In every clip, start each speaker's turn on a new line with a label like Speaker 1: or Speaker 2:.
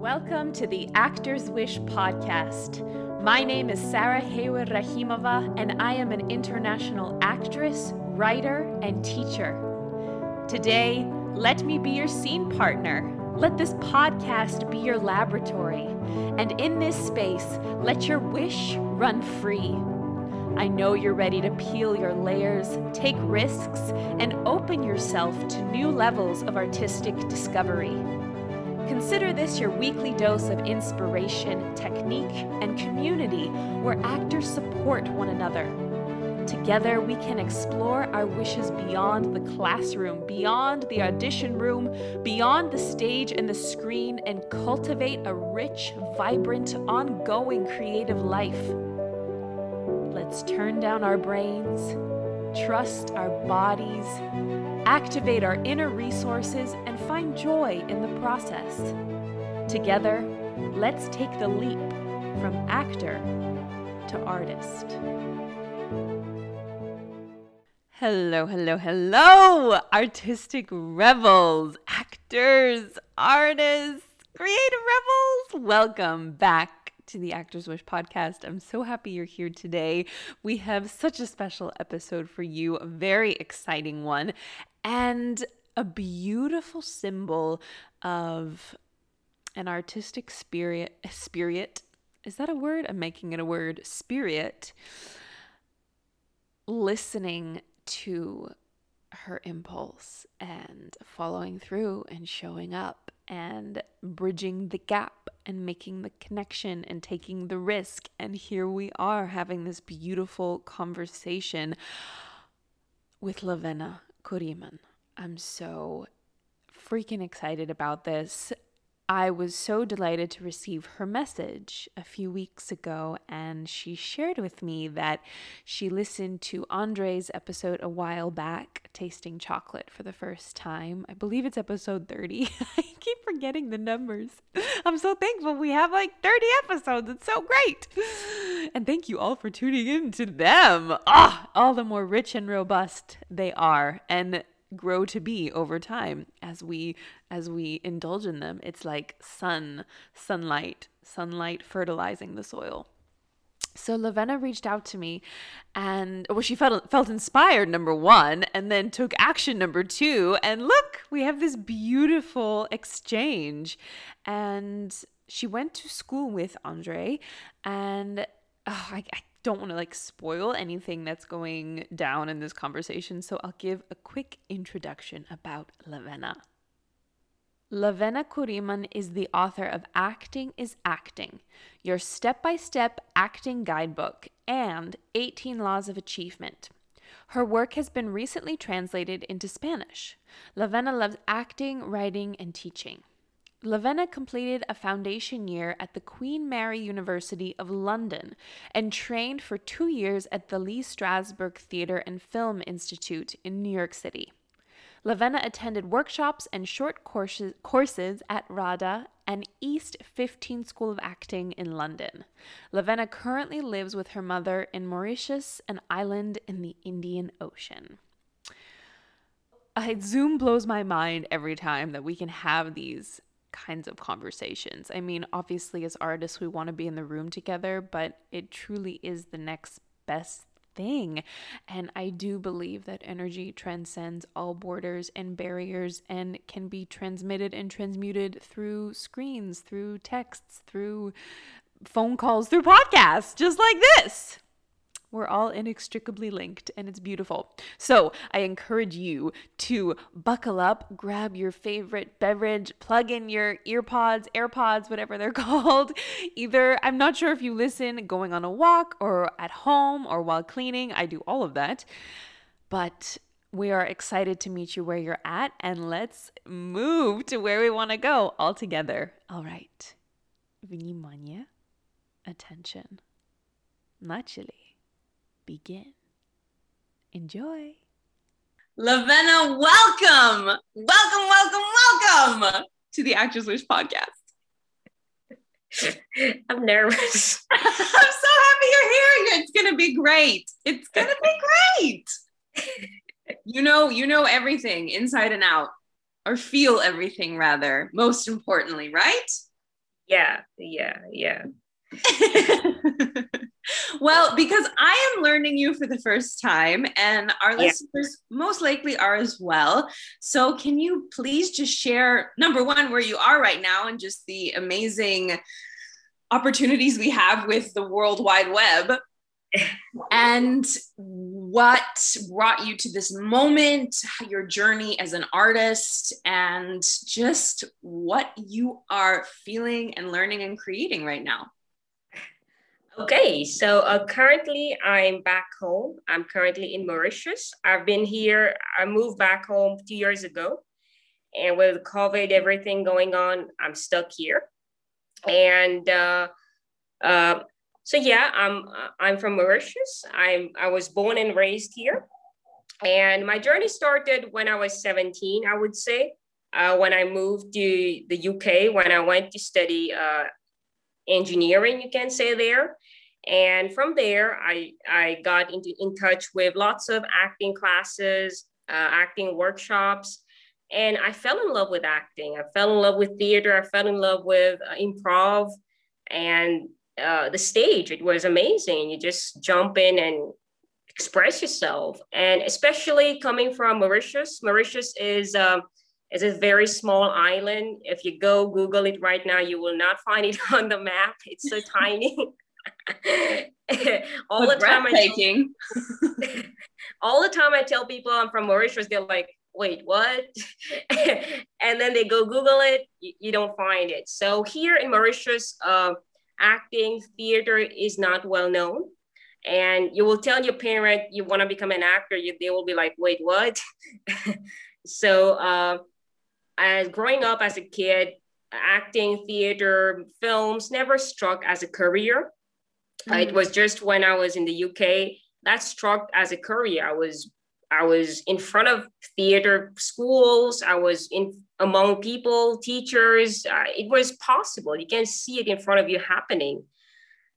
Speaker 1: Welcome to the Actors Wish podcast. My name is Sarah Hayward Rahimova, and I am an international actress, writer, and teacher. Today, let me be your scene partner. Let this podcast be your laboratory. And in this space, let your wish run free. I know you're ready to peel your layers, take risks, and open yourself to new levels of artistic discovery. Consider this your weekly dose of inspiration, technique, and community where actors support one another. Together, we can explore our wishes beyond the classroom, beyond the audition room, beyond the stage and the screen, and cultivate a rich, vibrant, ongoing creative life. Let's turn down our brains, trust our bodies, activate our inner resources, and find joy in the process. Together, let's take the leap from actor to artist. Hello, hello, hello, artistic rebels, actors, artists, creative rebels. Welcome back to the Actors Wish podcast. I'm so happy you're here today. We have such a special episode for you, a very exciting one, and a beautiful symbol of an artistic spirit. Spirit. Is that a word? I'm making it a word. Spirit. Listening to her impulse and following through and showing up and bridging the gap and making the connection and taking the risk. And here we are having this beautiful conversation with Lovena Kureemun. I'm so freaking excited about this. I was so delighted to receive her message a few weeks ago, and she shared with me that she listened to Andre's episode a while back, tasting chocolate for the first time. I believe it's episode 30. I keep forgetting the numbers. I'm so thankful we have like 30 episodes. It's so great. And thank you all for tuning in to them. Ah, all the more rich and robust they are. And grow to be over time. As we as we indulge in them it's like sun sunlight sunlight fertilizing the soil. So Lovena reached out to me and well she felt felt inspired number 1 and then took action number 2 and look we have this beautiful exchange. And she went to school with Andre and oh, I, I don't want to like spoil anything that's going down in this conversation, so I'll give a quick introduction about Lovena. Lovena Kureemun is the author of Acting is Acting, your step by step acting guidebook, and 18 Laws of Achievement. Her work has been recently translated into Spanish. Lovena loves acting, writing, and teaching. Lovena completed a foundation year at the Queen Mary University of London and trained for two years at the Lee Strasberg Theatre and Film Institute in New York City. Lovena attended workshops and short courses, courses at RADA and East 15 School of Acting in London. Lovena currently lives with her mother in Mauritius, an island in the Indian Ocean. I, Zoom blows my mind every time that we can have these kinds of conversations. I mean, obviously, as artists, we want to be in the room together, but it truly is the next best thing. And I do believe that energy transcends all borders and barriers and can be transmitted and transmuted through screens, through texts, through phone calls, through podcasts, just like this. We're all inextricably linked and it's beautiful. So I encourage you to buckle up, grab your favorite beverage, plug in your earpods, AirPods, whatever they're called. Either, I'm not sure if you listen going on a walk or at home or while cleaning. I do all of that. But we are excited to meet you where you're at and let's move to where we want to go all together. All right. Vнимание. Attention. Начали begin. Enjoy. Lovena, welcome. Welcome, welcome, welcome to the Actors Wish podcast.
Speaker 2: I'm nervous.
Speaker 1: I'm so happy you're here. It's gonna be great. It's gonna be great. you know, you know everything inside and out, or feel everything rather, most importantly, right?
Speaker 2: Yeah, yeah, yeah.
Speaker 3: well, because I am learning you for the first time, and our yeah. listeners most likely are as well. So, can you please just share number one, where you are right now, and just the amazing opportunities we have with the World Wide Web? and what brought you to this moment, your journey as an artist, and just what you are feeling and learning and creating right now.
Speaker 2: Okay, so uh, currently I'm back home. I'm currently in Mauritius. I've been here, I moved back home two years ago. And with COVID, everything going on, I'm stuck here. And uh, uh, so yeah, I'm I'm from Mauritius. I'm I was born and raised here, and my journey started when I was 17. I would say uh, when I moved to the UK when I went to study uh, engineering. You can say there, and from there I I got into in touch with lots of acting classes, uh, acting workshops. And I fell in love with acting. I fell in love with theater. I fell in love with uh, improv. And uh, the stage. It was amazing. You just jump in and express yourself. And especially coming from Mauritius, Mauritius is um, is a very small island. If you go Google it right now, you will not find it on the map. It's so tiny. all the time I tell, all the time I tell people I'm from Mauritius, they're like, wait, what? and then they go Google it, you, you, don't find it. So here in Mauritius, uh, acting, theater is not well known. And you will tell your parent you want to become an actor, you, they will be like, wait, what? so, uh, as growing up as a kid, acting, theater, films never struck as a career. Mm-hmm. it was just when I was in the UK that struck as a career. I was I was in front of theater schools. I was in among people, teachers. Uh, it was possible. You can see it in front of you happening.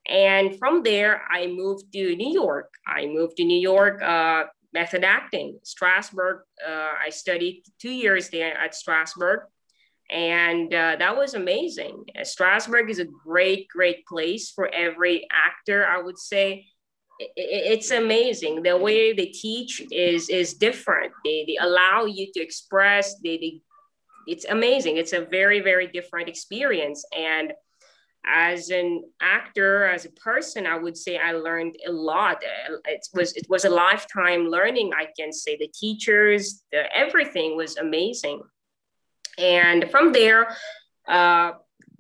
Speaker 2: And from there, I moved to New York. I moved to New York, uh, method acting, Strasberg. Uh, I studied two years there at Strasberg. And uh, that was amazing. Strasberg is a great, great place for every actor, I would say. It's amazing. The way they teach is is different. They, they allow you to express. They, they it's amazing. It's a very very different experience. And as an actor as a person i would say i learned a lot. It was it was a lifetime learning i can say. The teachers the everything was amazing and from there uh,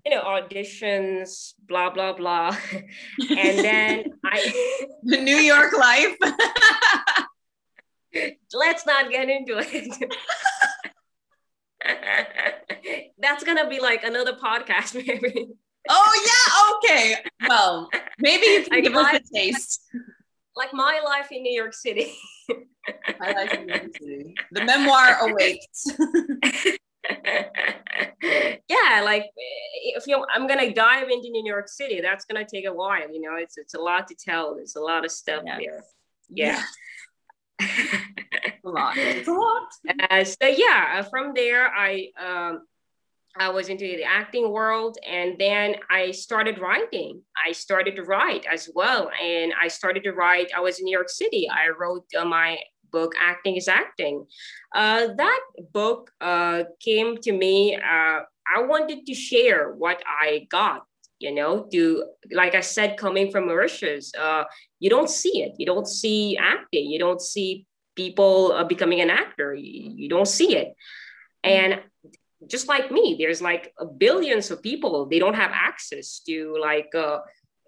Speaker 2: you know auditions blah blah blah. And then i
Speaker 3: the new york life.
Speaker 2: Let's not get into it. That's gonna be like another podcast maybe.
Speaker 3: Oh yeah okay. Well maybe you can like give us a taste.
Speaker 2: Like my life in new york city.
Speaker 3: My life in new york city. The memoir awaits
Speaker 2: yeah, like if you, I'm gonna dive into New York City, that's gonna take a while. You know, it's it's a lot to tell. There's a lot of stuff yes. there. Yeah.
Speaker 3: a lot. It's a lot.
Speaker 2: Uh, so yeah, uh, from there I um, I was into the acting world, and then I started writing. I started to write as well, and I started to write. I was in New York City. I wrote uh, my book, Acting is Acting. Uh, that book uh, came to me. Uh, I wanted to share what I got, you know, to, like I said, coming from Mauritius, uh, you don't see it. You don't see acting. You don't see people uh, becoming an actor. You, you don't see it. And just like me, there's like billions of people, they don't have access to like, uh,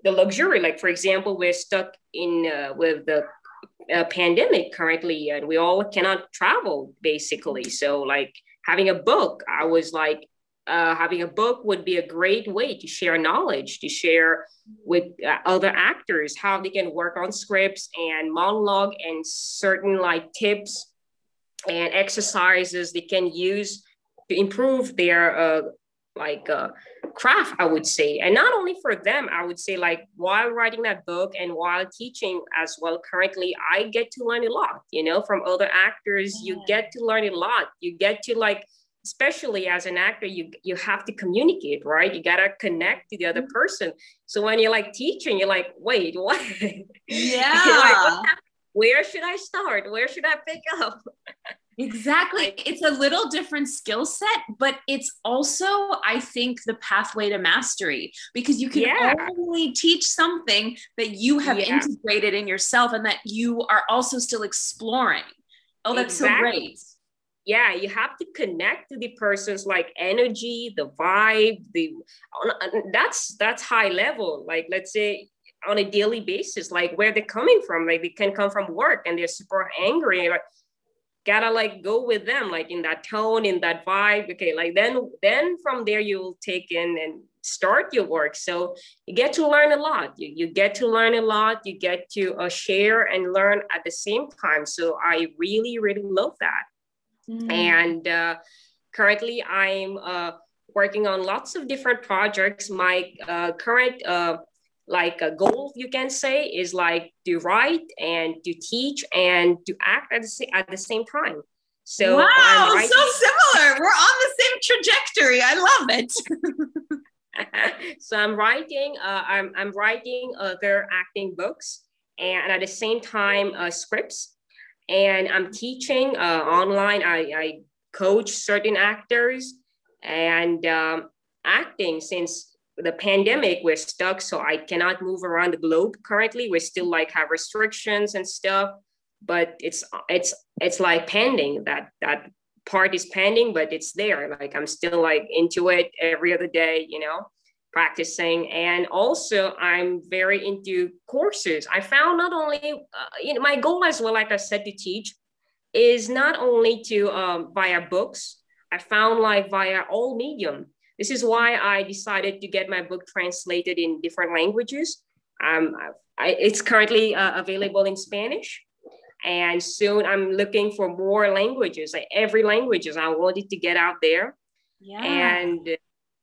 Speaker 2: the luxury like for example we're stuck in uh, with the a pandemic currently and we all cannot travel basically. So like having a book i was like uh, having a book would be a great way to share knowledge to share with uh, other actors how they can work on scripts and monologue and certain like tips and exercises they can use to improve their uh, like uh, craft i would say. And not only for them i would say like while writing that book and while teaching as well currently i get to learn a lot you know from other actors. You get to learn a lot. You get to like especially as an actor you you have to communicate right? You gotta connect to the other mm-hmm. person. So when you're like teaching you're like wait what?
Speaker 3: Yeah.
Speaker 2: Like, where should i start? Where should i pick up
Speaker 3: Exactly. It's a little different skill set, but it's also, I think, the pathway to mastery because you can yeah. only teach something that you have yeah. integrated in yourself and that you are also still exploring. Oh, that's exactly. so great.
Speaker 2: Yeah, you have to connect to the person's like energy, the vibe, the that's that's high level. Like let's say on a daily basis, like where they're coming from. Like they can come from work and they're super angry. Like gotta like go with them like in that tone in that vibe okay like then then from there you'll take in and start your work. So you get to learn a lot. You, you get to learn a lot. You get to uh, share and learn at the same time. So i really really love that. Mm-hmm. and uh, currently i'm uh, working on lots of different projects. My uh, current uh, like a goal you can say is like to write and to teach and to act at the, at the same time.
Speaker 3: So wow so similar. We're on the same trajectory. I love it.
Speaker 2: So i'm writing uh, I'm, I'm writing other acting books and at the same time uh, scripts. And i'm teaching uh, online. I, I coach certain actors and um, acting since the pandemic we're stuck so i cannot move around the globe currently. We still like have restrictions and stuff but it's it's it's like pending. That that part is pending but it's there. Like i'm still like into it every other day you know practicing. And also i'm very into courses. I found not only uh, you know my goal as well like i said to teach is not only to um, via books. I found like via all medium this is why I decided to get my book translated in different languages. Um, I, it's currently uh, available in Spanish. And soon I'm looking for more languages, like every languages. I wanted to get out there. Yeah. And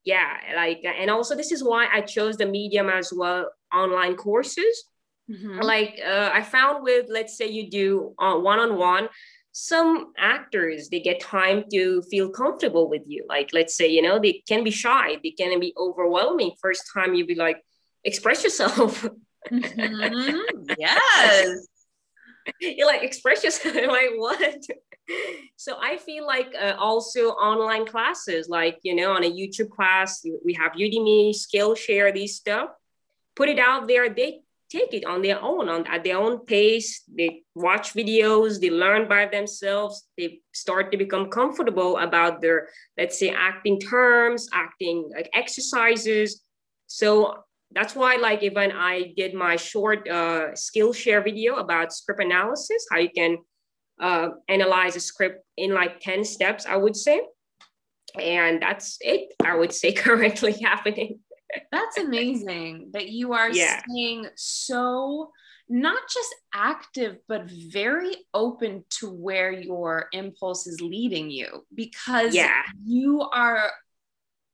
Speaker 2: yeah, like, and also this is why I chose the medium as well, online courses. Mm-hmm. Like uh, I found with, let's say you do uh, one-on-one, some actors they get time to feel comfortable with you. Like let's say you know they can be shy they can be overwhelming first time you be like express yourself.
Speaker 3: Mm-hmm. yes.
Speaker 2: You like express yourself. Like what? So i feel like uh, also online classes like you know on a youtube class we have udemy skillshare these stuff put it out there they take it on their own, on at their own pace. They watch videos, they learn by themselves, they start to become comfortable about their, let's say, acting terms, acting like exercises. So that's why, like, even I did my short uh, Skillshare video about script analysis, how you can uh, analyze a script in like 10 steps, I would say. And that's it, I would say, currently happening.
Speaker 3: That's amazing that you are yeah. staying so not just active, but very open to where your impulse is leading you because yeah. you are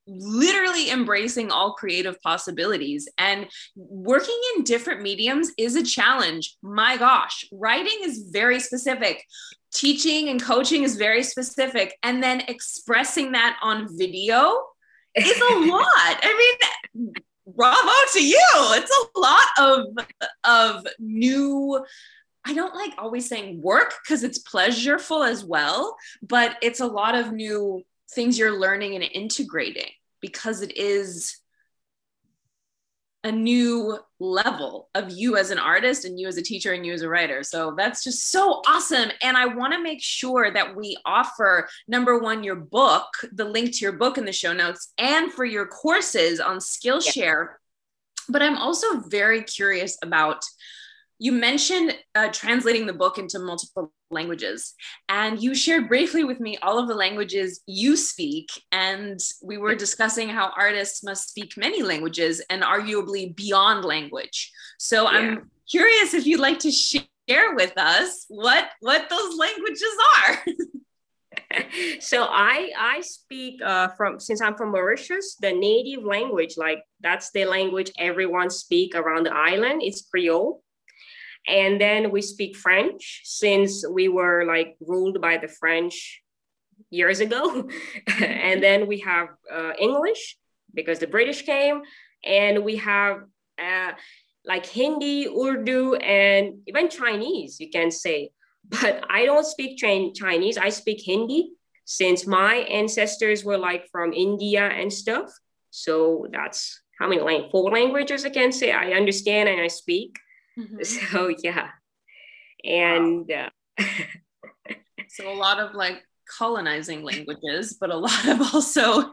Speaker 3: literally embracing all creative possibilities and working in different mediums is a challenge. My gosh, writing is very specific. Teaching and coaching is very specific. And then expressing that on video is a lot. I mean, bravo to you. It's a lot of of new I don't like always saying work because it's pleasureful as well, but it's a lot of new things you're learning and integrating because it is a new level of you as an artist and you as a teacher and you as a writer. So that's just so awesome. And I want to make sure that we offer number one, your book, the link to your book in the show notes, and for your courses on Skillshare. Yeah. But I'm also very curious about you mentioned uh, translating the book into multiple languages and you shared briefly with me all of the languages you speak and we were discussing how artists must speak many languages and arguably beyond language. So yeah. i'm curious if you'd like to share with us what what those languages are.
Speaker 2: So i i speak uh, from since i'm from mauritius the native language like that's the language everyone speak around the island. It's creole and then we speak French since we were like ruled by the French years ago. and then we have uh, English because the British came, and we have uh, like Hindi, Urdu, and even Chinese, you can say. But I don't speak Chinese, I speak Hindi since my ancestors were like from India and stuff. So that's how many like four languages I can say I understand and I speak. Mm-hmm. So yeah. And wow. uh,
Speaker 3: so a lot of like colonizing languages, but a lot of also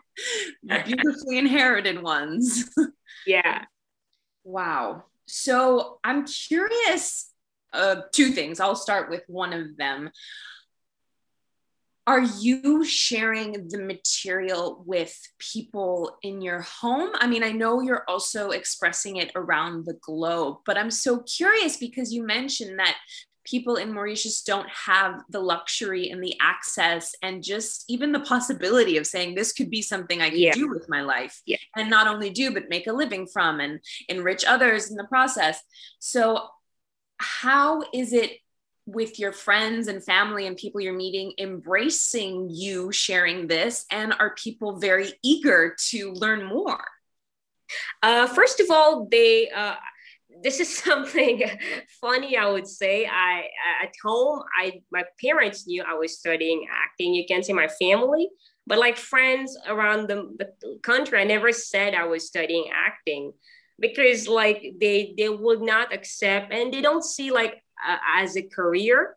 Speaker 3: beautifully inherited ones.
Speaker 2: yeah.
Speaker 3: Wow. So I'm curious. Uh, two things. I'll start with one of them. Are you sharing the material with people in your home? I mean, I know you're also expressing it around the globe, but I'm so curious because you mentioned that people in Mauritius don't have the luxury and the access and just even the possibility of saying this could be something I could yeah. do with my life
Speaker 2: yeah.
Speaker 3: and not only do but make a living from and enrich others in the process. So how is it with your friends and family and people you're meeting embracing you sharing this and are people very eager to learn more?
Speaker 2: Uh, first of all, they uh, this is something funny i would say i at home i my parents knew i was studying acting you can say my family but like friends around the, the country i never said i was studying acting because like they they would not accept and they don't see like uh, as a career.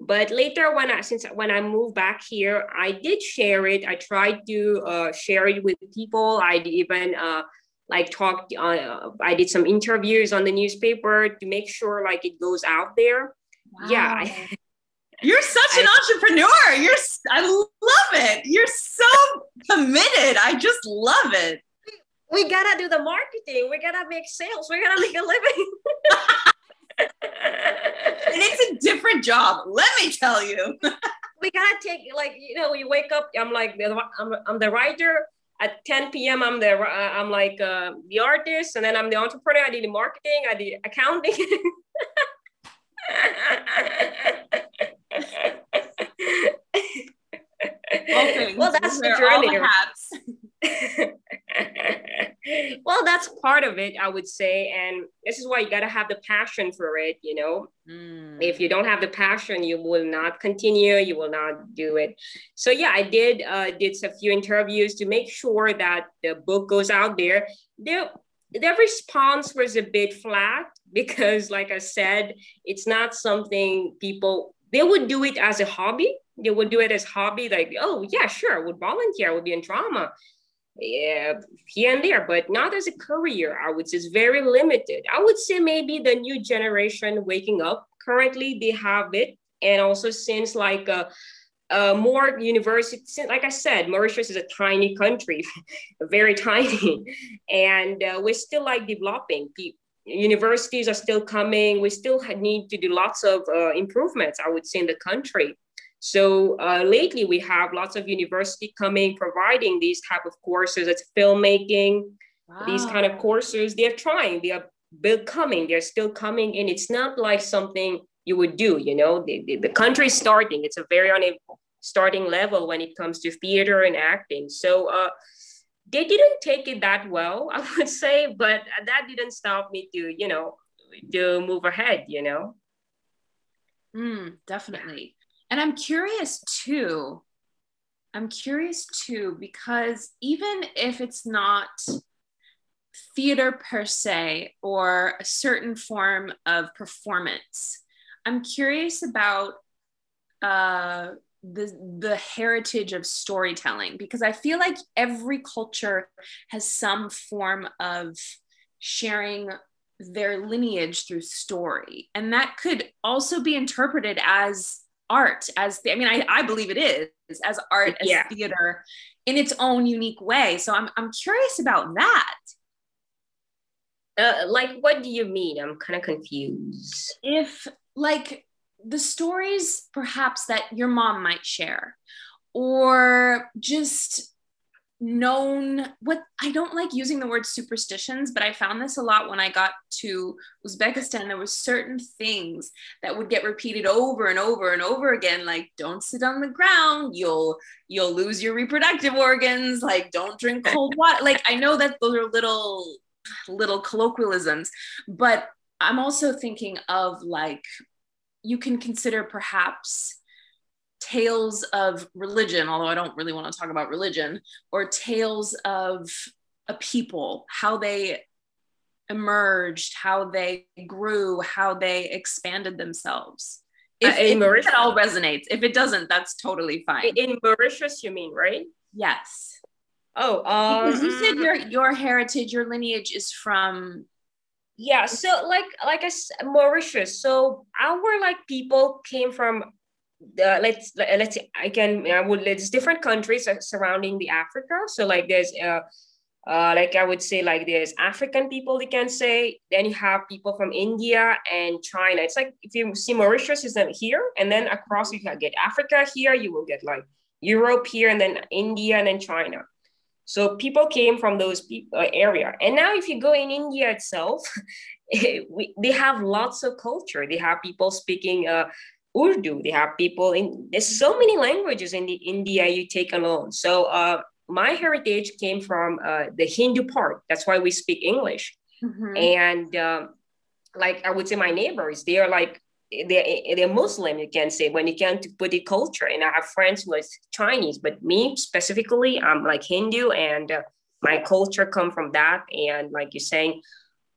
Speaker 2: But later when i since when i moved back here i did share it. I tried to uh, share it with people. I even uh, like talked uh, i did some interviews on the newspaper to make sure like it goes out there. Wow. yeah I,
Speaker 3: you're such an I, entrepreneur. You're i love it. You're so committed. I just love it.
Speaker 2: We gotta do the marketing. We gotta make sales. We gotta make a living
Speaker 3: it's a different job let me tell you
Speaker 2: we gotta take like you know you wake up i'm like i'm, I'm the writer at 10 p.m. I'm the uh, I'm like uh, the artist, and then I'm the entrepreneur. I did the marketing, I did accounting.
Speaker 3: okay. Well, that's the journey.
Speaker 2: well, that's part of it, I would say. And this is why you got to have the passion for it, you know. Mm. If you don't have the passion, you will not continue, you will not do it. So yeah, I did uh, did a few interviews to make sure that the book goes out there. The, the response was a bit flat because like I said, it's not something people they would do it as a hobby. They would do it as hobby, like, oh yeah, sure, I would volunteer, I would be in drama yeah, here and there, but not as a career. I would say it's very limited. I would say maybe the new generation waking up currently they have it, and also since like uh, uh, more universities, like I said, Mauritius is a tiny country, very tiny, and uh, we're still like developing. Universities are still coming. We still need to do lots of uh, improvements. I would say in the country so uh, lately we have lots of university coming, providing these type of courses. It's filmmaking, wow. these kind of courses. They're trying, they are coming, they're still coming. And it's not like something you would do, you know, the, the, the country is starting. It's a very on a starting level when it comes to theater and acting. So uh, they didn't take it that well, I would say, but that didn't stop me to, you know, to move ahead, you know.
Speaker 3: Mm, definitely. And I'm curious too. I'm curious too, because even if it's not theater per se or a certain form of performance, I'm curious about uh, the the heritage of storytelling because I feel like every culture has some form of sharing their lineage through story, and that could also be interpreted as art as the, I mean, I, I believe it is as art, as yeah. theater in its own unique way. So I'm, I'm curious about that.
Speaker 2: Uh, like, what do you mean? I'm kind of confused.
Speaker 3: If, like, the stories perhaps that your mom might share, or just known what I don't like using the word superstitions, but I found this a lot when I got to Uzbekistan. There were certain things that would get repeated over and over and over again, like don't sit on the ground, you'll you'll lose your reproductive organs, like don't drink cold water. Like I know that those are little little colloquialisms, but I'm also thinking of like you can consider perhaps tales of religion, although I don't really want to talk about religion, or tales of a people, how they emerged, how they grew, how they expanded themselves. Uh, if, uh, in Mauritius, it all resonates. If it doesn't, that's totally fine.
Speaker 2: In Mauritius, you mean, right?
Speaker 3: Yes.
Speaker 2: Oh, um,
Speaker 3: because you said your your heritage, your lineage is from.
Speaker 2: Yeah, so like like I said, Mauritius. So our like people came from uh, let's let's I can I would there's different countries surrounding the Africa. So like there's uh, uh, like I would say like there's African people you can say. Then you have people from India and China. It's like if you see Mauritius is here, and then across you can get Africa here. You will get like Europe here, and then India, and then China. So people came from those people, uh, area. And now if you go in India itself, we, they have lots of culture. They have people speaking uh, Urdu. They have people in there's so many languages in the India you take alone. So uh, my heritage came from uh, the Hindu part. That's why we speak English. Mm-hmm. And um, like I would say, my neighbors, they are like they're, they're Muslim, you can say, when you can put the culture. And I have friends who are Chinese, but me specifically, I'm like Hindu and uh, my culture come from that. And like you're saying,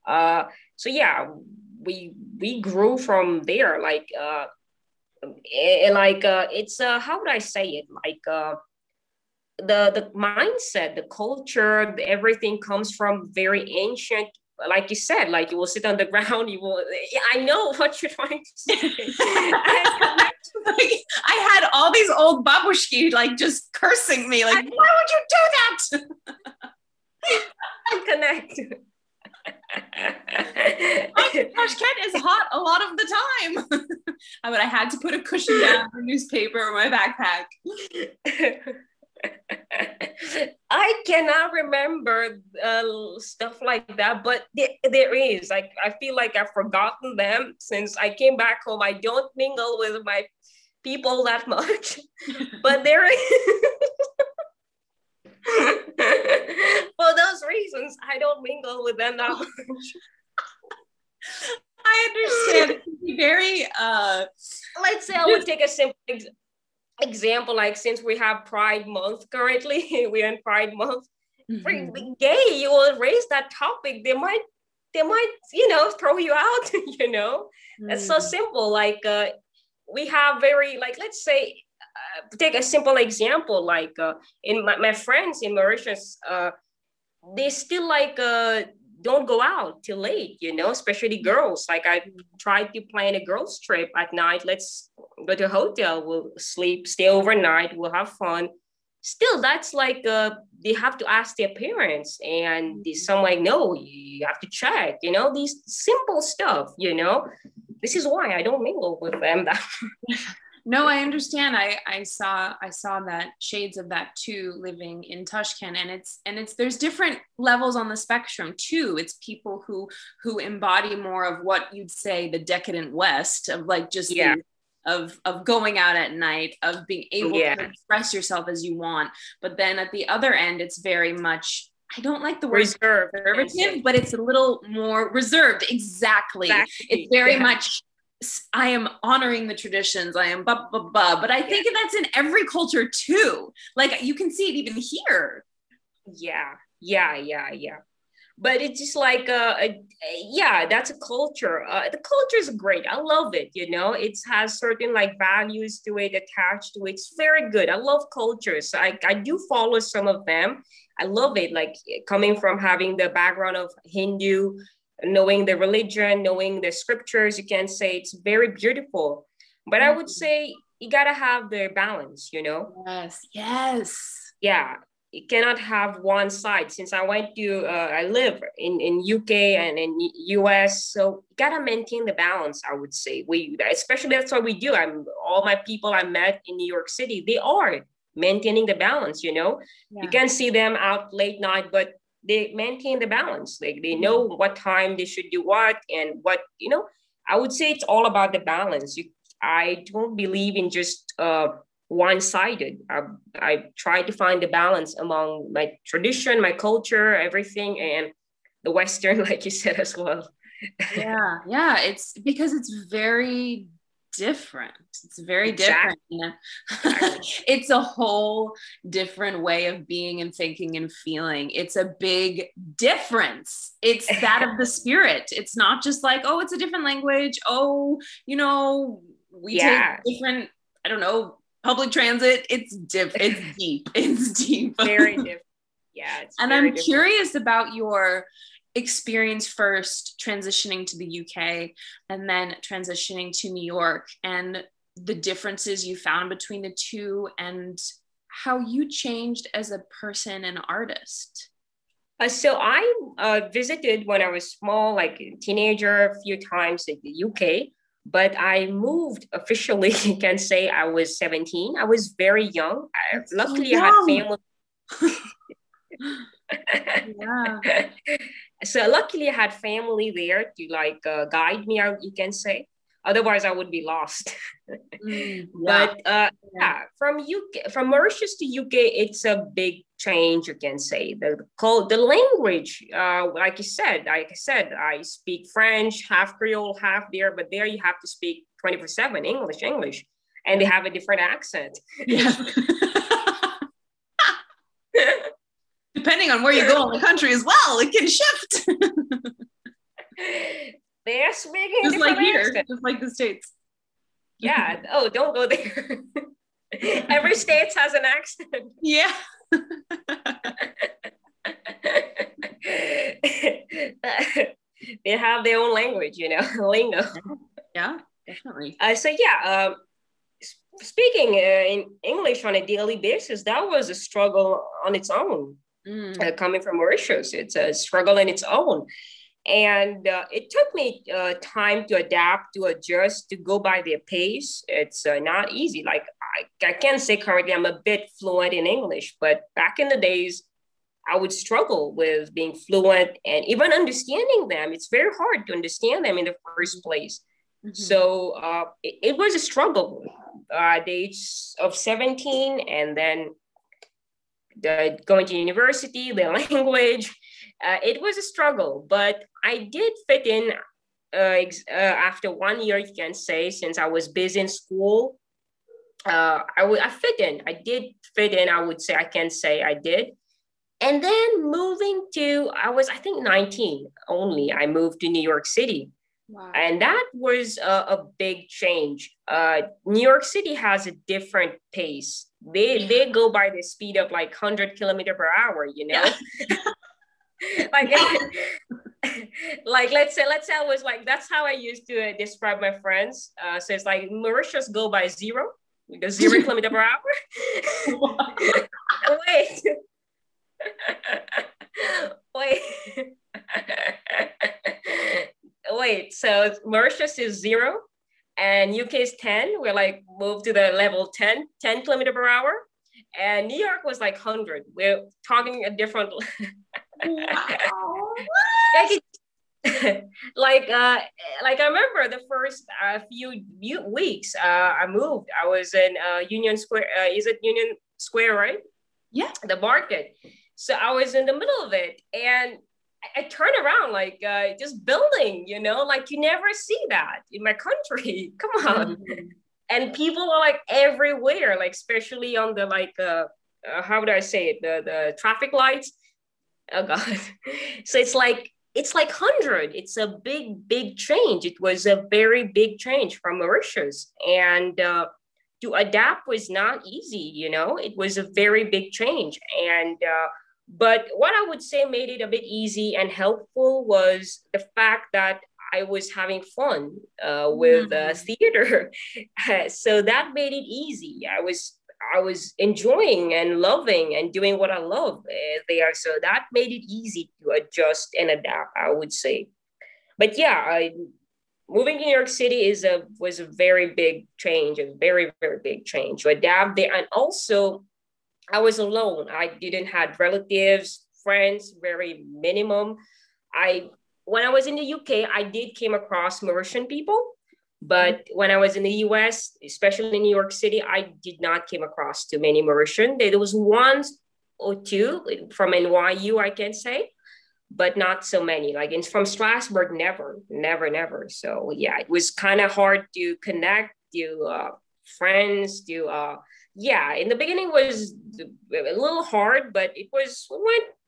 Speaker 2: uh, so yeah, we we grew from there. Like uh, Eh, like uh, it's uh, how would I say it? Like uh, the the mindset, the culture, everything comes from very ancient. Like you said, like you will sit on the ground. You will. I know what you're trying to say.
Speaker 3: like, I had all these old babushki like just cursing me. Like, why would you do that?
Speaker 2: I connect.
Speaker 3: Tashkent is hot a lot of the time. but I had to put a cushion down a newspaper or my backpack.
Speaker 2: I cannot remember uh, stuff like that, but there, there is. Like I feel like I've forgotten them since I came back home. I don't mingle with my people that much, but there is. For those reasons, I don't mingle with them that much.
Speaker 3: I understand. very uh
Speaker 2: let's say I would take a simple ex- example, like since we have Pride Month currently, we're in Pride Month. Mm-hmm. Gay, you will raise that topic, they might they might, you know, throw you out, you know. Mm-hmm. It's so mm. simple. Like uh we have very like let's say take a simple example like uh, in my, my friends in Mauritius uh, they still like uh, don't go out till late, you know, especially girls. Like I tried to plan a girls trip at night. Let's go to a hotel. We'll sleep, stay overnight. We'll have fun. Still, that's like uh, they have to ask their parents, and some like, no, you have to check. You know, these simple stuff. You know, this is why I don't mingle with them. That
Speaker 3: no i understand i i saw i saw that shades of that too living in Tashkent and it's and it's there's different levels on the spectrum too it's people who who embody more of what you'd say the decadent west of like just yeah. The, of of going out at night of being able yeah. to express yourself as you want but then at the other end it's very much I don't like the word reserved, but it's a little more reserved. Exactly. exactly. It's very yeah. much I am honoring the traditions. I am blah, blah, blah. But I think yeah. that's in every culture too. Like you can see it even here.
Speaker 2: Yeah, yeah, yeah, yeah. But it's just like, uh, a, yeah, that's a culture. Uh, the culture is great. I love it. You know, it has certain like values to it attached to it. It's very good. I love cultures. I, I do follow some of them. I love it. Like coming from having the background of Hindu knowing the religion, knowing the scriptures, you can say it's very beautiful. But I would mm-hmm. say you gotta have the balance, you know?
Speaker 3: Yes, yes.
Speaker 2: Yeah, you cannot have one side. Since I went to, uh, I live in, in UK and in US, so you gotta maintain the balance, I would say. We, especially that's what we do. I'm all my people I met in New York City, they are maintaining the balance you know
Speaker 3: Yeah.
Speaker 2: you can see them out late night but they maintain the balance. Like they know what time they should do what and what you know i would say it's all about the balance. You i don't believe in just uh one-sided. I, I try to find the balance among my tradition my culture everything and the western like you said as well.
Speaker 3: Yeah yeah it's because it's very different. It's very different yeah. it's a whole different way of being and thinking and feeling. It's a big difference. It's that of the spirit. It's not just like oh it's a different language. Oh you know we
Speaker 2: Yeah.
Speaker 3: take different i don't know public transit. It's different it's deep. It's deep.
Speaker 2: Very different yeah it's
Speaker 3: and I'm
Speaker 2: different.
Speaker 3: curious about your experience first transitioning to the UK and then transitioning to New York and the differences you found between the two and how you changed as a person and artist.
Speaker 2: Uh, so I uh, visited when I was small, like a teenager, a few times in the UK. But I moved officially. You can say I was 17. I was very young. I, luckily, I had family.
Speaker 3: Yeah.
Speaker 2: so luckily, I had family there to like uh, guide me out. You can say. Otherwise, I would be lost.
Speaker 3: Mm, yeah.
Speaker 2: But uh, yeah, from UK, from Mauritius to UK, it's a big change. You can say the call the language. Uh, like you said, like I said, I speak French, half Creole, half there, but there you have to speak twenty four seven English, English, and they have a different accent.
Speaker 3: yeah. Depending on where you go in the country as well, it can shift.
Speaker 2: They're speaking
Speaker 3: just like here,
Speaker 2: accent.
Speaker 3: just like the States.
Speaker 2: Yeah. Oh, don't go there. Every state has an accent.
Speaker 3: Yeah.
Speaker 2: they have their own language, you know, lingo.
Speaker 3: Yeah, definitely.
Speaker 2: Uh, so yeah, um, speaking uh, in English on a daily basis, that was a struggle on its own.
Speaker 3: Mm.
Speaker 2: Uh, coming from Mauritius, it's a struggle in its own, and uh, it took me uh, time to adapt, to adjust, to go by their pace. It's uh, not easy. Like I, I can say currently, I'm a bit fluent in English, but back in the days, I would struggle with being fluent and even understanding them. It's very hard to understand them in the first place.
Speaker 3: Mhm.
Speaker 2: So uh, it, it was a struggle uh, at the age of 17 and then the, going to university, the language. Uh, it was a struggle, but I did fit in uh, ex- uh, after one year, you can say, since I was busy in school. Uh, I would I fit in. I did fit in. I would say I can say I did. And then moving to, I was I think 19 only. I moved to New York City
Speaker 3: Wow.
Speaker 2: and that was a, a big change. Uh, New York City has a different pace. They they go by the speed of like hundred kilometer per hour. You know, like like let's say let's say I was like that's how I used to uh, describe my friends. Uh, so it's like Mauritius go by zero, because zero kilometer per hour. Wait. Wait. Wait, so Mauritius is zero and UK is 10. We're like moved to the level 10, 10 kilometer per hour. And New York was like 100. We're talking a different,
Speaker 3: Wow.
Speaker 2: like, like, uh, like I remember the first uh, few weeks uh, I moved. I was in uh, Union Square. Uh, is it Union Square, right?
Speaker 3: Yeah.
Speaker 2: The market. So I was in the middle of it, and I, turned around like uh, just building. You know, like you never see that in my country. Come on.
Speaker 3: Mhm.
Speaker 2: And people are like everywhere, like especially on the like uh, uh how would I say it? The the traffic lights. Oh god. So it's like it's like 100 it's a big big change it was a very big change from mauritius and uh, to adapt was not easy you know it was a very big change and uh, but what i would say made it a bit easy and helpful was the fact that i was having fun uh, with uh, theater so that made it easy i was I was enjoying and loving and doing what I love uh, there. So that made it easy to adjust and adapt, I would say. But yeah, I, moving to New York City is a was a very big change, a very very big change to adapt there, and also I was alone. I didn't have relatives, friends, very minimum. I when I was in the UK, I did came across Mauritian people, but when I was in the US, especially in New York City, I did not came across too many Mauritian. There was one or two from NYU, I can say, but not so many. Like in, from Strasberg, never, never, never. So yeah, it was kind of hard to connect, to uh, friends, to uh, yeah. In the beginning was a little hard, but it was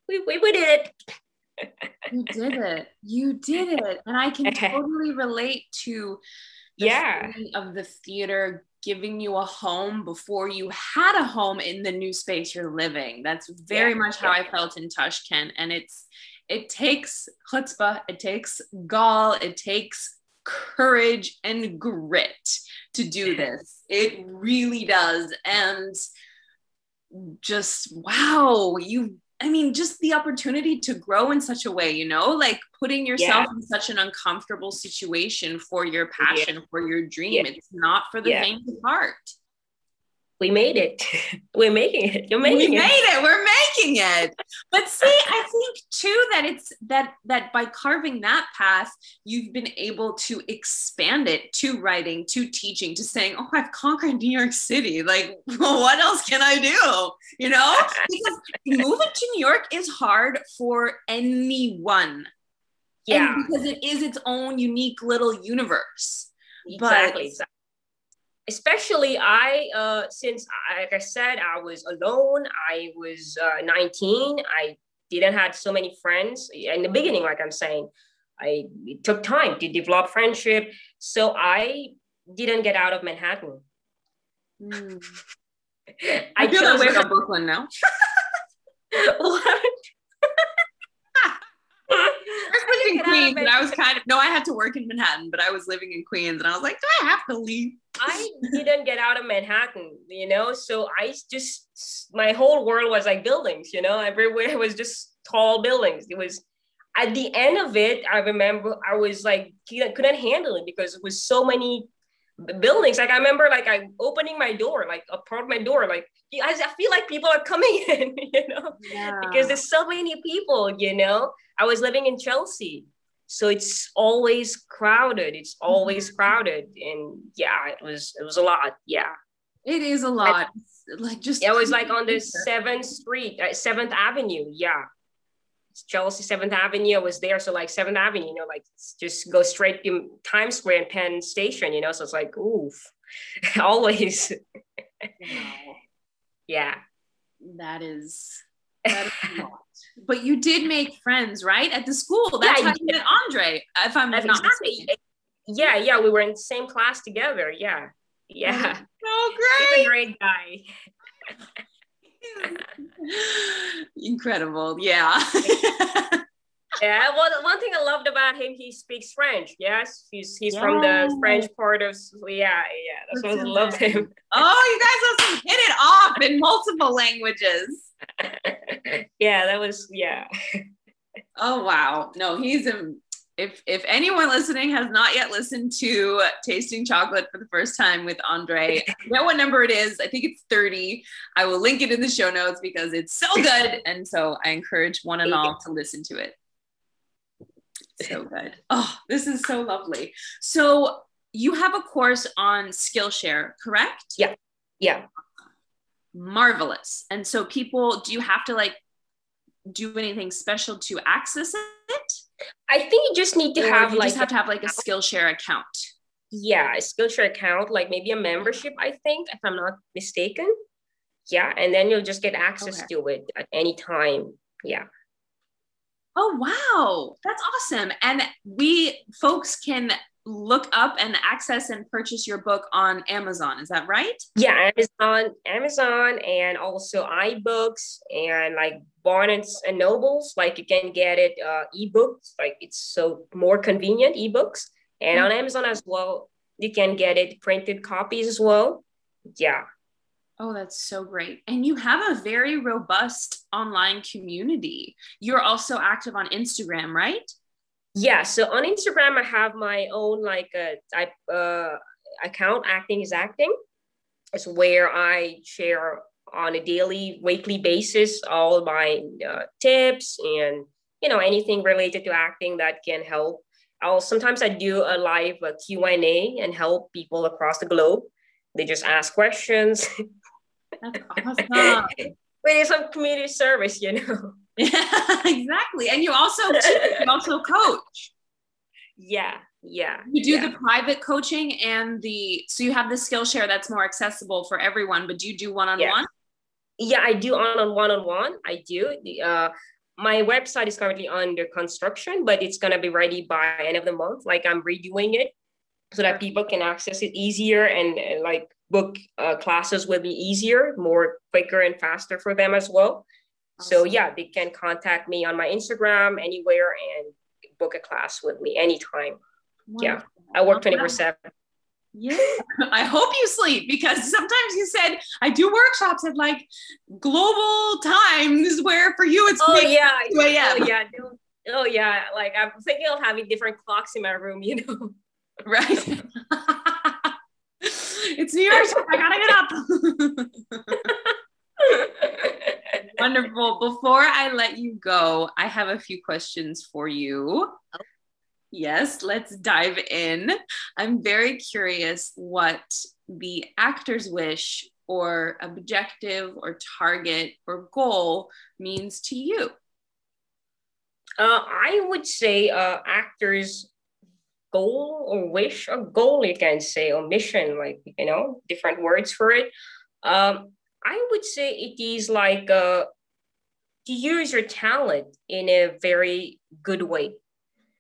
Speaker 2: we we, we did it.
Speaker 1: you did it. You did it, and I can totally relate to
Speaker 2: yeah
Speaker 1: of the theater giving you a home before you had a home in the new space you're living. That's very yeah, much how I felt in Tashkent. And it's it takes chutzpah, it takes gall, it takes courage and grit to do this. It really does. And just wow, you I mean, just the opportunity to grow in such a way, you know, like putting yourself yeah. in such an uncomfortable situation for your passion, yeah. for your dream. Yeah. It's not for the faint of heart
Speaker 2: we made it. We're making it. You're making
Speaker 1: we it. made it. We're making it. But see, I think too that it's that that by carving that path, you've been able to expand it to writing, to teaching, to saying, "Oh, I've conquered New York City. Like, well, what else can I do?" You know, because moving to New York is hard for anyone. Yeah, and because it is its own unique little universe.
Speaker 2: Exactly. But, exactly especially I, uh, since like I said, I was alone. I was uh, 19. I didn't have so many friends in the beginning. Like I'm saying, I it took time to develop friendship. So I didn't get out of Manhattan.
Speaker 1: Mm. I, I feel that way about Brooklyn now. what? was in Queens and I was kind of no, I had to work in Manhattan, but I was living in Queens and I was like, do I have to leave?
Speaker 2: I didn't get out of Manhattan, you know, so I just my whole world was like buildings, you know, everywhere was just tall buildings. It was at the end of it, I remember I was like I couldn't handle it because it was so many buildings. Like I remember like I opening my door, like a part of my door, like I feel like people are coming in, you know, yeah. because there's so many people, you know. I was living in Chelsea. So it's always crowded. It's always mm-hmm. crowded. And yeah, it was it was a lot. Yeah.
Speaker 1: It is a lot. I, like just
Speaker 2: it was like on the seventh street, uh, seventh avenue. Yeah. It's Chelsea Seventh Avenue. I was there. So like Seventh Avenue, you know, like just go straight to Times Square and Penn Station, you know. So it's like, oof. always. wow. Yeah.
Speaker 1: That is that is a lot but you did make friends, right? At the school. That's yeah, how you met Andre, if I'm not exactly. mistaken.
Speaker 2: Yeah, yeah, we were in the same class together. Yeah. Yeah.
Speaker 1: Oh, great.
Speaker 2: He's a great guy.
Speaker 1: Incredible. Yeah.
Speaker 2: yeah. Well, one thing I loved about him, he speaks French. Yes. He's he's yeah. from the French part of yeah, yeah. That's, that's what I loved him.
Speaker 1: Oh, you guys also hit it off in multiple languages.
Speaker 2: yeah, that was yeah.
Speaker 1: oh wow. No, he's a if if anyone listening has not yet listened to Tasting Chocolate for the first time with Andre, I know what number it is. I think it's 30. I will link it in the show notes because it's so good. And so I encourage one and all to listen to it. So good. Oh, this is so lovely. So you have a course on Skillshare, correct?
Speaker 2: Yeah. Yeah
Speaker 1: marvelous. And so people, do you have to like do anything special to access it?
Speaker 2: I think you just need to or have
Speaker 1: you
Speaker 2: like
Speaker 1: just have to have like a Skillshare account.
Speaker 2: Yeah, a Skillshare account, like maybe a membership, I think, if I'm not mistaken. Yeah, and then you'll just get access okay. to it at any time. Yeah.
Speaker 1: Oh wow, that's awesome. And we folks can look up and access and purchase your book on Amazon. Is that right?
Speaker 2: Yeah, Amazon, Amazon, and also iBooks and like Barnes and Nobles. Like you can get it uh, ebooks. Like it's so more convenient ebooks, and mm-hmm. on Amazon as well. You can get it printed copies as well. Yeah.
Speaker 1: Oh, that's so great. And you have a very robust online community. You're also active on Instagram, right?
Speaker 2: Yeah so on instagram i have my own like a uh, type uh account acting is acting it's where i share on a daily, weekly basis all my uh, tips and you know anything related to acting that can help. I'll sometimes I do a live uh, Q and A and help people across the globe. They just ask questions.
Speaker 3: That's awesome.
Speaker 2: but it's some community service, you know.
Speaker 3: Yeah, exactly. And you also you also coach.
Speaker 2: Yeah, yeah.
Speaker 3: You do
Speaker 2: yeah.
Speaker 3: the private coaching and the so you have the Skillshare that's more accessible for everyone, but do you do one on one?
Speaker 2: Yeah, I do on on one on one. I do. The uh my website is currently under construction, but it's gonna be ready by end of the month. Like I'm redoing it so that people can access it easier and, and like book uh, classes will be easier, more quicker and faster for them as well. Awesome. So yeah, they can contact me on my Instagram anywhere and book a class with me anytime. Wonderful. Yeah, I work 24 7.
Speaker 3: Yeah, I hope you sleep because sometimes you said I do workshops at like global times where for you it's
Speaker 2: oh yeah, oh yeah, oh yeah. Like I'm thinking of having different clocks in my room, you know.
Speaker 3: Right. it's New York. I gotta get up. Wonderful. Before I let you go, I have a few questions for you. Yes, let's dive in. I'm very curious what the actor's wish or objective or target or goal means to you.
Speaker 2: Uh, I would say uh, actors goal or wish or goal you can say or mission like you know different words for it um, i would say it is like uh, to use your talent in a very good way.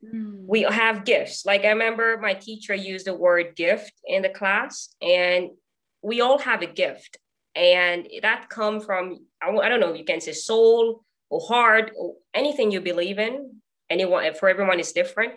Speaker 2: Mm. we have gifts. Like i remember my teacher used the word gift in the class and we all have a gift. And that come from i don't know you can say soul or heart or anything you believe in. Anyone for everyone is different.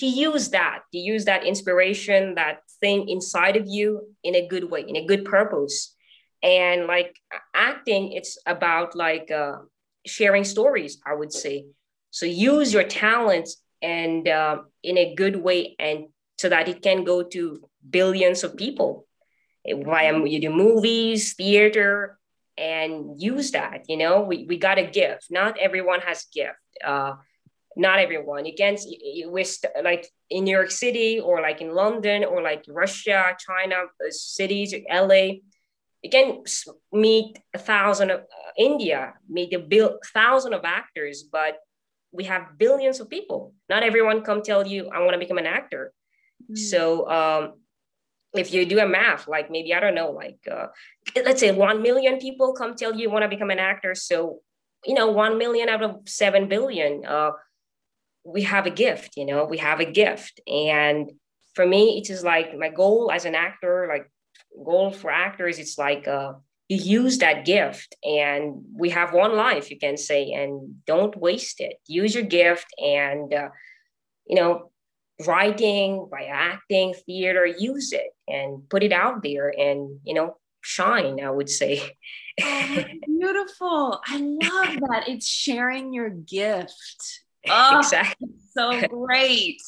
Speaker 2: To use that, to use that inspiration, that thing inside of you in a good way, in a good purpose. And like acting, it's about like uh, sharing stories, I would say. So use your talents and uh, in a good way, and so that it can go to billions of people via you do movies, theater, and use that. You know, we, we got a gift. Not everyone has gift. Uh, not everyone. You can with like in New York City or like in London or like Russia, China, uh, cities, LA. You can meet a thousand of uh, India, meet a bill, thousand of actors, but we have billions of people. Not everyone come tell you I want to become an actor. Mm. So um, if you do a math, like maybe I don't know, like uh, let's say one million people come tell you, you want to become an actor. So you know, one million out of seven billion. Uh, we have a gift, you know, we have a gift. And for me, it is like my goal as an actor, like goal for actors, it's like uh, you use that gift and we have one life, you can say, and don't waste it. Use your gift and, uh, you know, writing, by acting, theater, use it and put it out there and, you know, shine, I would say.
Speaker 3: oh, beautiful. I love that. It's sharing your gift. Oh, exactly. So great.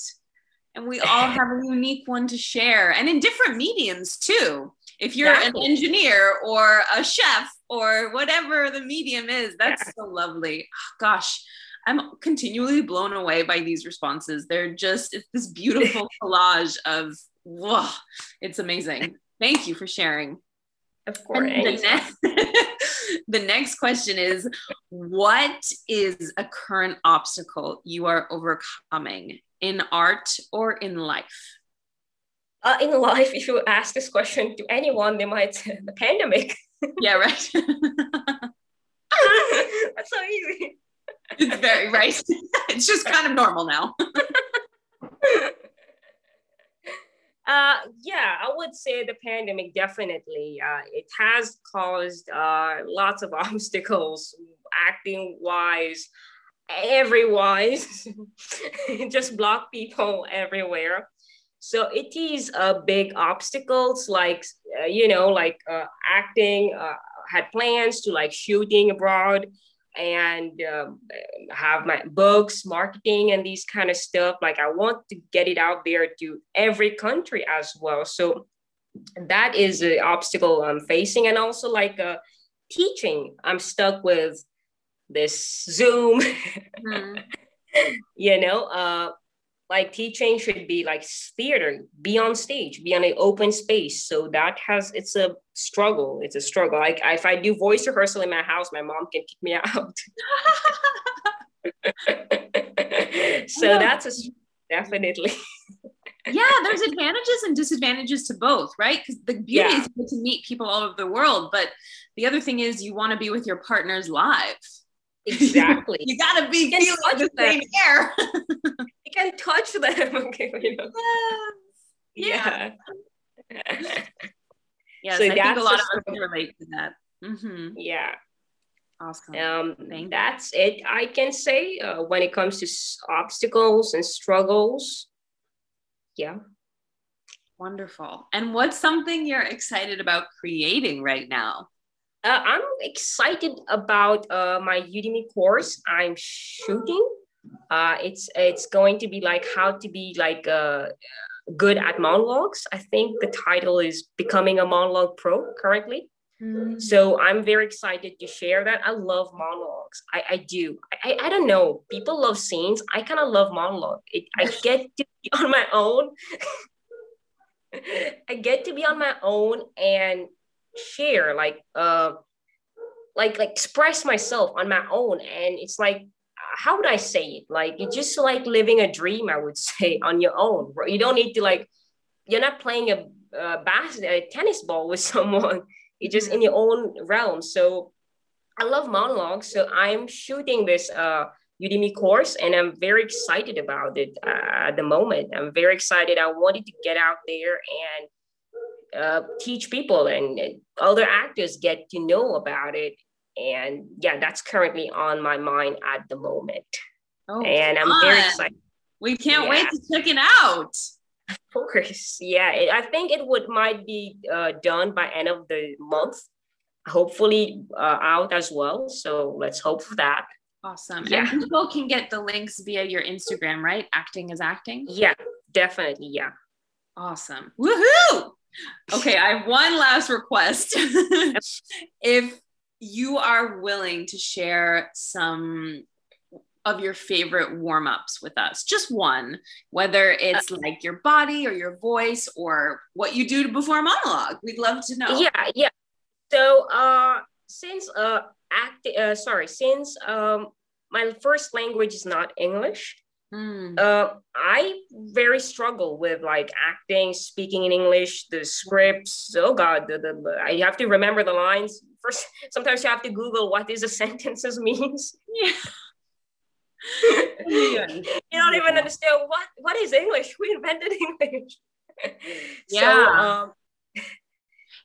Speaker 3: And we all have a unique one to share and in different mediums too. If you're exactly. an engineer or a chef or whatever the medium is, that's yeah. so lovely. Oh, gosh, I'm continually blown away by these responses. They're just, it's this beautiful collage of, whoa, it's amazing. Thank you for sharing.
Speaker 2: Of course.
Speaker 3: The next, the next question is What is a current obstacle you are overcoming in art or in life?
Speaker 2: Uh, in life, if you ask this question to anyone, they might say the pandemic.
Speaker 3: yeah, right.
Speaker 2: That's so easy.
Speaker 3: It's very right. It's just kind of normal now.
Speaker 2: Uh, yeah, I would say the pandemic definitely. Uh, it has caused uh, lots of obstacles, acting wise, every wise, just block people everywhere. So it is a big obstacles, like uh, you know, like uh, acting uh, had plans to like shooting abroad and um, have my books, marketing, and these kind of stuff. Like I want to get it out there to every country as well. So that is an obstacle I'm facing, and also like uh, teaching, I'm stuck with this Zoom. Mm-hmm. you know, uh, like teaching should be like theater, be on stage, be on an open space. So that has it's a struggle. It's a struggle. Like if I do voice rehearsal in my house, my mom can kick me out. so that's a definitely.
Speaker 3: yeah, there's advantages and disadvantages to both, right? Because the beauty yeah. is to meet people all over the world, but the other thing is you want to be with your partner's live.
Speaker 2: Exactly.
Speaker 3: you gotta be feeling the same air.
Speaker 2: You can touch them. Okay. You know.
Speaker 3: Yeah. Yeah. yes, so I think a lot of us can relate to that. Mm-hmm.
Speaker 2: Yeah.
Speaker 3: Awesome.
Speaker 2: Um, that's it. I can say uh, when it comes to obstacles and struggles. Yeah.
Speaker 3: Wonderful. And what's something you're excited about creating right now?
Speaker 2: Uh, I'm excited about uh, my Udemy course. I'm shooting. Uh, it's it's going to be like how to be like uh, good at monologues. I think the title is becoming a monologue pro currently. Mm-hmm. So I'm very excited to share that. I love monologues. I, I do. I, I don't know. People love scenes. I kind of love monologue. It, I get to be on my own. I get to be on my own and share like uh like like express myself on my own and it's like how would i say it? Like it's just like living a dream i would say on your own you don't need to like you're not playing a, a a tennis ball with someone. You're just in your own realm. So i love monologues. So i'm shooting this uh udemy course and i'm very excited about it uh, at the moment. I'm very excited. I wanted to get out there and uh, teach people and other actors get to know about it. And yeah, that's currently on my mind at the moment. Oh, and I'm fun. very excited.
Speaker 3: We can't yeah. wait to check it out.
Speaker 2: Of course, yeah. It, I think it would might be uh, done by end of the month. Hopefully uh, out as well. So let's hope for that.
Speaker 3: Awesome. Yeah. And people can get the links via your Instagram, right? Acting is acting.
Speaker 2: Yeah, definitely. Yeah.
Speaker 3: Awesome. Woohoo! Okay, I have one last request. if you are willing to share some of your favorite warm ups with us, just one, whether it's like your body or your voice or what you do before a monologue, we'd love to know.
Speaker 2: Yeah, yeah. So, uh, since uh, act, uh, sorry, since um, my first language is not English, Mm. Uh, I very struggle with like acting, speaking in English, the scripts. Oh God, the, the, I have to remember the lines. First, sometimes you have to Google what these sentences means. Yeah. you don't even understand what what is English. We invented English.
Speaker 3: Yeah. So, um,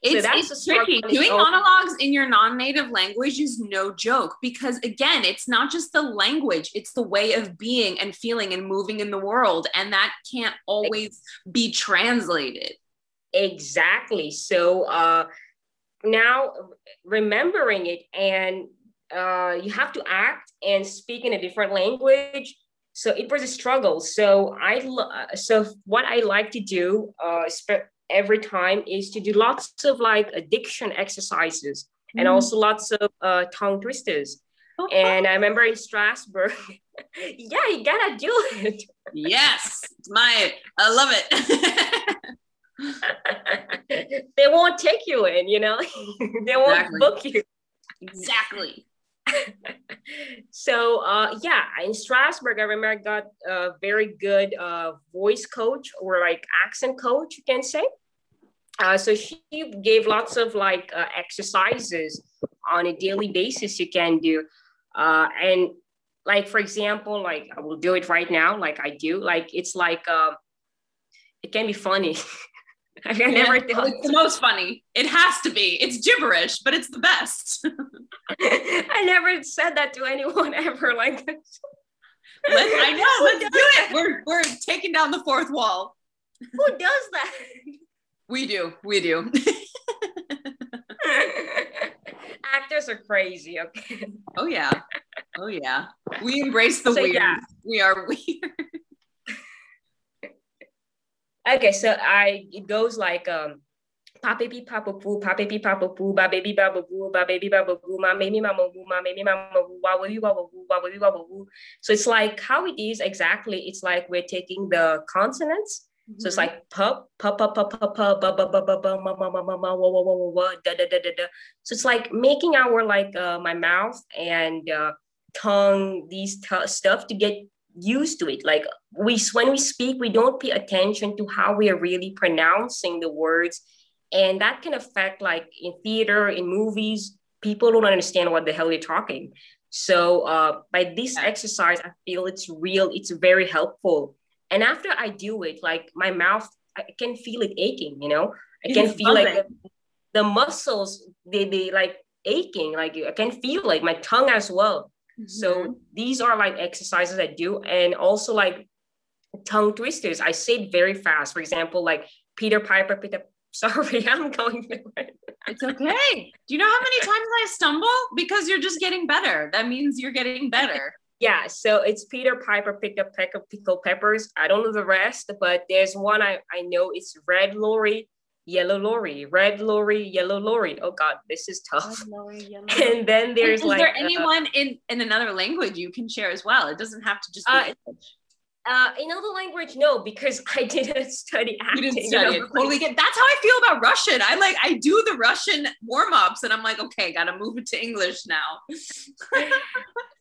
Speaker 3: it's, so it's tricky. Doing monologues in your non-native language is no joke because again, it's not just the language, it's the way of being and feeling and moving in the world. And that can't always be translated.
Speaker 2: Exactly. So uh now remembering it and uh you have to act and speak in a different language so it was a struggle so i so what i like to do uh every time is to do lots of like addiction exercises mm. and also lots of uh, tongue twisters. And I remember in Strasberg, yeah, you gotta do it.
Speaker 3: Yes, it's my, I love
Speaker 2: it. they won't take you in, you know, they won't exactly. book you.
Speaker 3: Exactly.
Speaker 2: so uh, yeah, in Strasberg, I remember I got a very good uh, voice coach or like accent coach, you can say. Uh, so she gave lots of like uh, exercises on a daily basis you can do. Uh, and like, for example, like I will do it right now, like I do, like it's like, uh, it can be funny.
Speaker 3: Yeah, never It's the most funny. It has to be. It's gibberish, but it's the best.
Speaker 2: I never said that to anyone ever. Like,
Speaker 3: let's, I know. Let's do it. We're we're taking down the fourth wall.
Speaker 2: Who does that?
Speaker 3: We do. We do.
Speaker 2: Actors are crazy. Okay.
Speaker 3: Oh yeah. Oh yeah. We embrace the so, weird. Yeah. We are weird.
Speaker 2: Okay, so I it goes like um pa baby papa boo, pa baby papa boo, ba baby baba boo, ba baby baba boo, ma baby mama boo, ma baby mama boo, wa baby baba boo, wa baby baba boo. So it's like how it is exactly. It's like we're taking the consonants. Mm-hmm. So it's like pup, pup, pup, pup, pup, pup, ba, ba, ba, ba, ba, ma, ma, ma, ma, ma, wa, wa, wa, wa, wa, da, da, da, da, da. So it's like making our like uh, my mouth and uh, tongue, these t- stuff to get used to it. Like we, when we speak, we don't pay attention to how we are really pronouncing the words, and that can affect like in theater, in movies, people don't understand what the hell you're talking. So uh, by this exercise, I feel it's real. It's very helpful. And after I do it, like my mouth, I can feel it aching. You know, I can feel like the, the muscles they they like aching. Like I can feel like my tongue as well. Mm-hmm. So these are like exercises I do, and also like tongue twisters. I say it very fast. For example, like Peter Piper, picked up Peter. Sorry, I'm going.
Speaker 3: it's okay. Do you know how many times I stumble? Because you're just getting better. That means you're getting better.
Speaker 2: Yeah, so it's Peter Piper picked a peck of pickled peppers. I don't know the rest, but there's one I, I know. It's red lorry, yellow lorry, red lorry, yellow lorry. Oh God, this is tough. Lorry, and then there's
Speaker 3: is
Speaker 2: like,
Speaker 3: there anyone uh, in in another language you can share as well? It doesn't have to just be.
Speaker 2: Uh, uh, in other language, no, because I didn't study acting.
Speaker 3: You didn't study it. Totally get. That's how I feel about Russian. I like I do the Russian warm ups, and I'm like, okay, gotta move it to English now.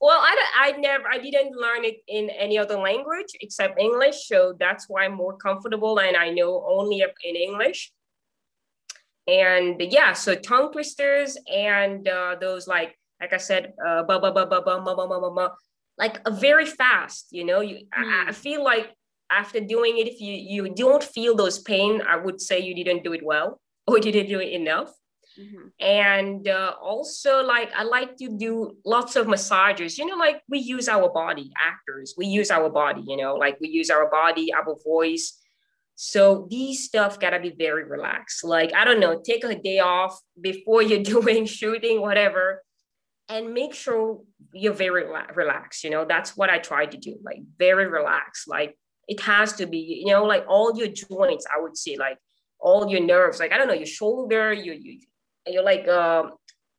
Speaker 2: well, I I never I didn't learn it in any other language except English, so that's why I'm more comfortable, and I know only in English and yeah so tongue twisters and uh, those like like i said uh, ba ba ba ba ba like a very fast you know you mm. I, I, mm. feel like after doing it if you you don't feel those pain i would say you didn't do it well or you didn't do it enough mm-hmm. And uh, also, like, I like to do lots of massages. You know, like we use our body, actors, we use our body, you know, like we use our body, our voice, so these stuff gotta be very relaxed. Like, I don't know, take a day off before you're doing shooting, whatever, and make sure you're very relaxed. You know, that's what I try to do, like very relaxed. Like it has to be, you know, like all your joints, I would say, like all your nerves, like I don't know, your shoulder, you you you're like um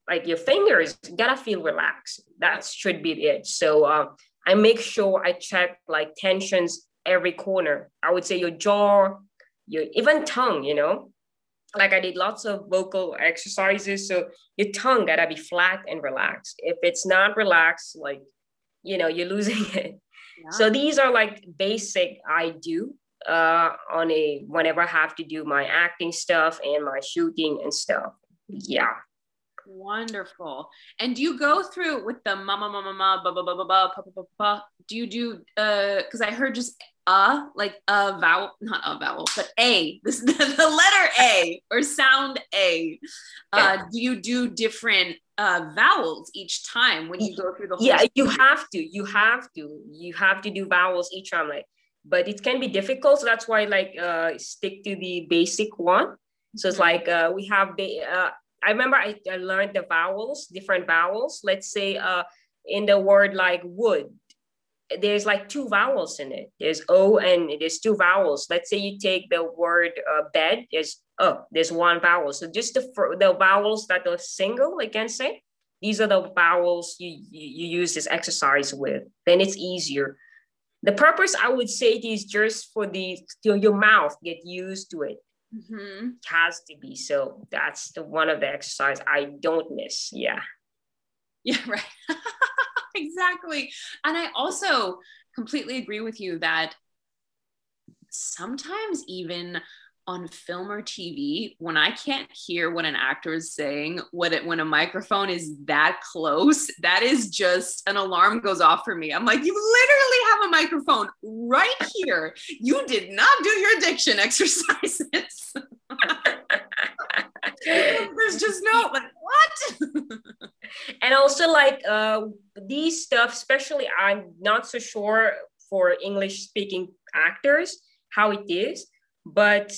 Speaker 2: like your fingers gotta feel relaxed. That should be it. So uh, I make sure I check like tensions every corner. I would say your jaw, your even tongue, you know. Like I did lots of vocal exercises. So your tongue gotta be flat and relaxed. If it's not relaxed, like, you know, you're losing it. Yeah. So these are like basic I do uh on a whenever I have to do my acting stuff and my shooting and stuff. Yeah.
Speaker 3: Wonderful. And do you go through with the mama mama mama ba ba ba ba ba ba ba pa? Do you do uh because I heard just a like a vowel not a vowel but a this the, letter a or sound a. Uh, do you do different uh, vowels each time when you go through the whole
Speaker 2: yeah you have to you have to you have to do vowels each time like but it can be difficult so that's why like uh stick to the basic one. So it's mm-hmm. like uh we have the uh i remember I, I learned the vowels different vowels. Let's say uh in the word like wood there's like two vowels in it. There's O and there's two vowels. Let's say you take the word uh, bed, there's oh, there's one vowel. So just the the vowels that are single, I can say, these are the vowels you, you, you use this exercise with. Then it's easier. The purpose I would say is just for the your, your mouth get used to it. Mm-hmm. It has to be so. That's the one of the exercise I don't miss. Yeah.
Speaker 3: Yeah. Right. exactly. And I also completely agree with you that sometimes even on film or TV, when I can't hear what an actor is saying, when it when a microphone is that close, that is just an alarm goes off for me. I'm like, you literally have a microphone right here. You did not do your diction exercises. There's just no like what?
Speaker 2: and also like uh, these stuff, especially I'm not so sure for English speaking actors how it is, but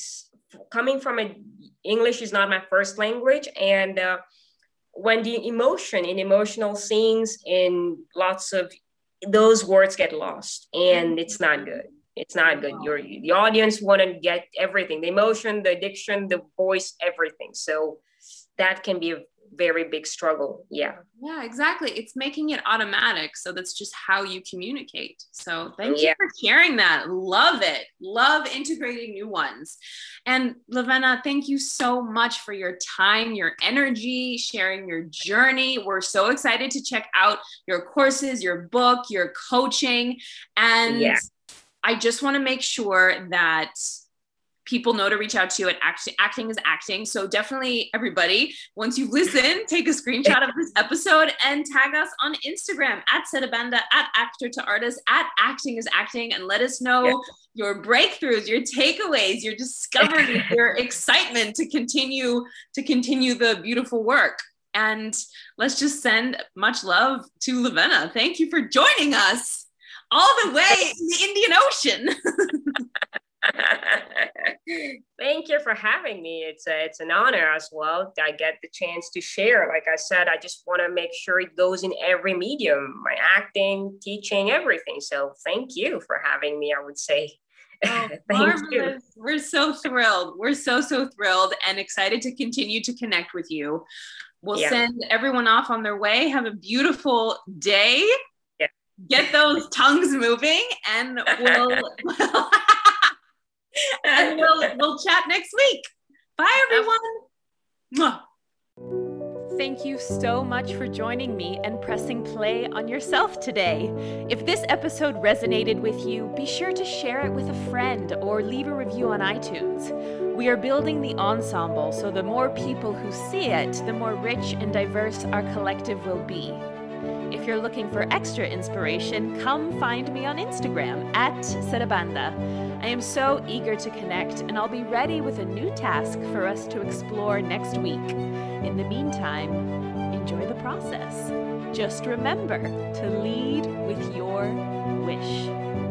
Speaker 2: coming from a English is not my first language, and uh, when the emotion in emotional scenes in lots of those words get lost, and it's not good. It's not good. You're the audience want to get everything, the emotion, the addiction, the voice, everything. So that can be a very big struggle. Yeah.
Speaker 3: Yeah, exactly. It's making it automatic. So that's just how you communicate. So thank yeah. you for sharing that. Love it. Love integrating new ones. And Lovena, thank you so much for your time, your energy, sharing your journey. We're so excited to check out your courses, your book, your coaching. And yeah. I just want to make sure that people know to reach out to you at act- acting is acting. So definitely everybody once you listen take a screenshot of this episode and tag us on instagram at Serabanda, at actor to artist at acting is acting and let us know your breakthroughs your takeaways your discoveries your excitement to continue to continue the beautiful work. And let's just send much love to Lovena. Thank you for joining us all the way in the Indian Ocean.
Speaker 2: Thank you for having me. It's a, it's an honor as well. I get the chance to share. Like I said, I just want to make sure it goes in every medium, my acting, teaching, everything. So thank you for having me. I would say.
Speaker 3: Oh, Thank you. We're so thrilled. We're so so thrilled and excited to continue to connect with you. We'll yeah. send everyone off on their way. Have a beautiful day. Yeah. Get those tongues moving, and we'll. and we'll we'll chat next week. Bye everyone.
Speaker 1: Thank you so much for joining me and pressing play on yourself today. If this episode resonated with you, be sure to share it with a friend or leave a review on iTunes. We are building the ensemble, so the more people who see it, the more rich and diverse our collective will be. If you're looking for extra inspiration, come find me on Instagram at Serabanda. I am so eager to connect, and I'll be ready with a new task for us to explore next week. In the meantime, enjoy the process. Just remember to lead with your wish.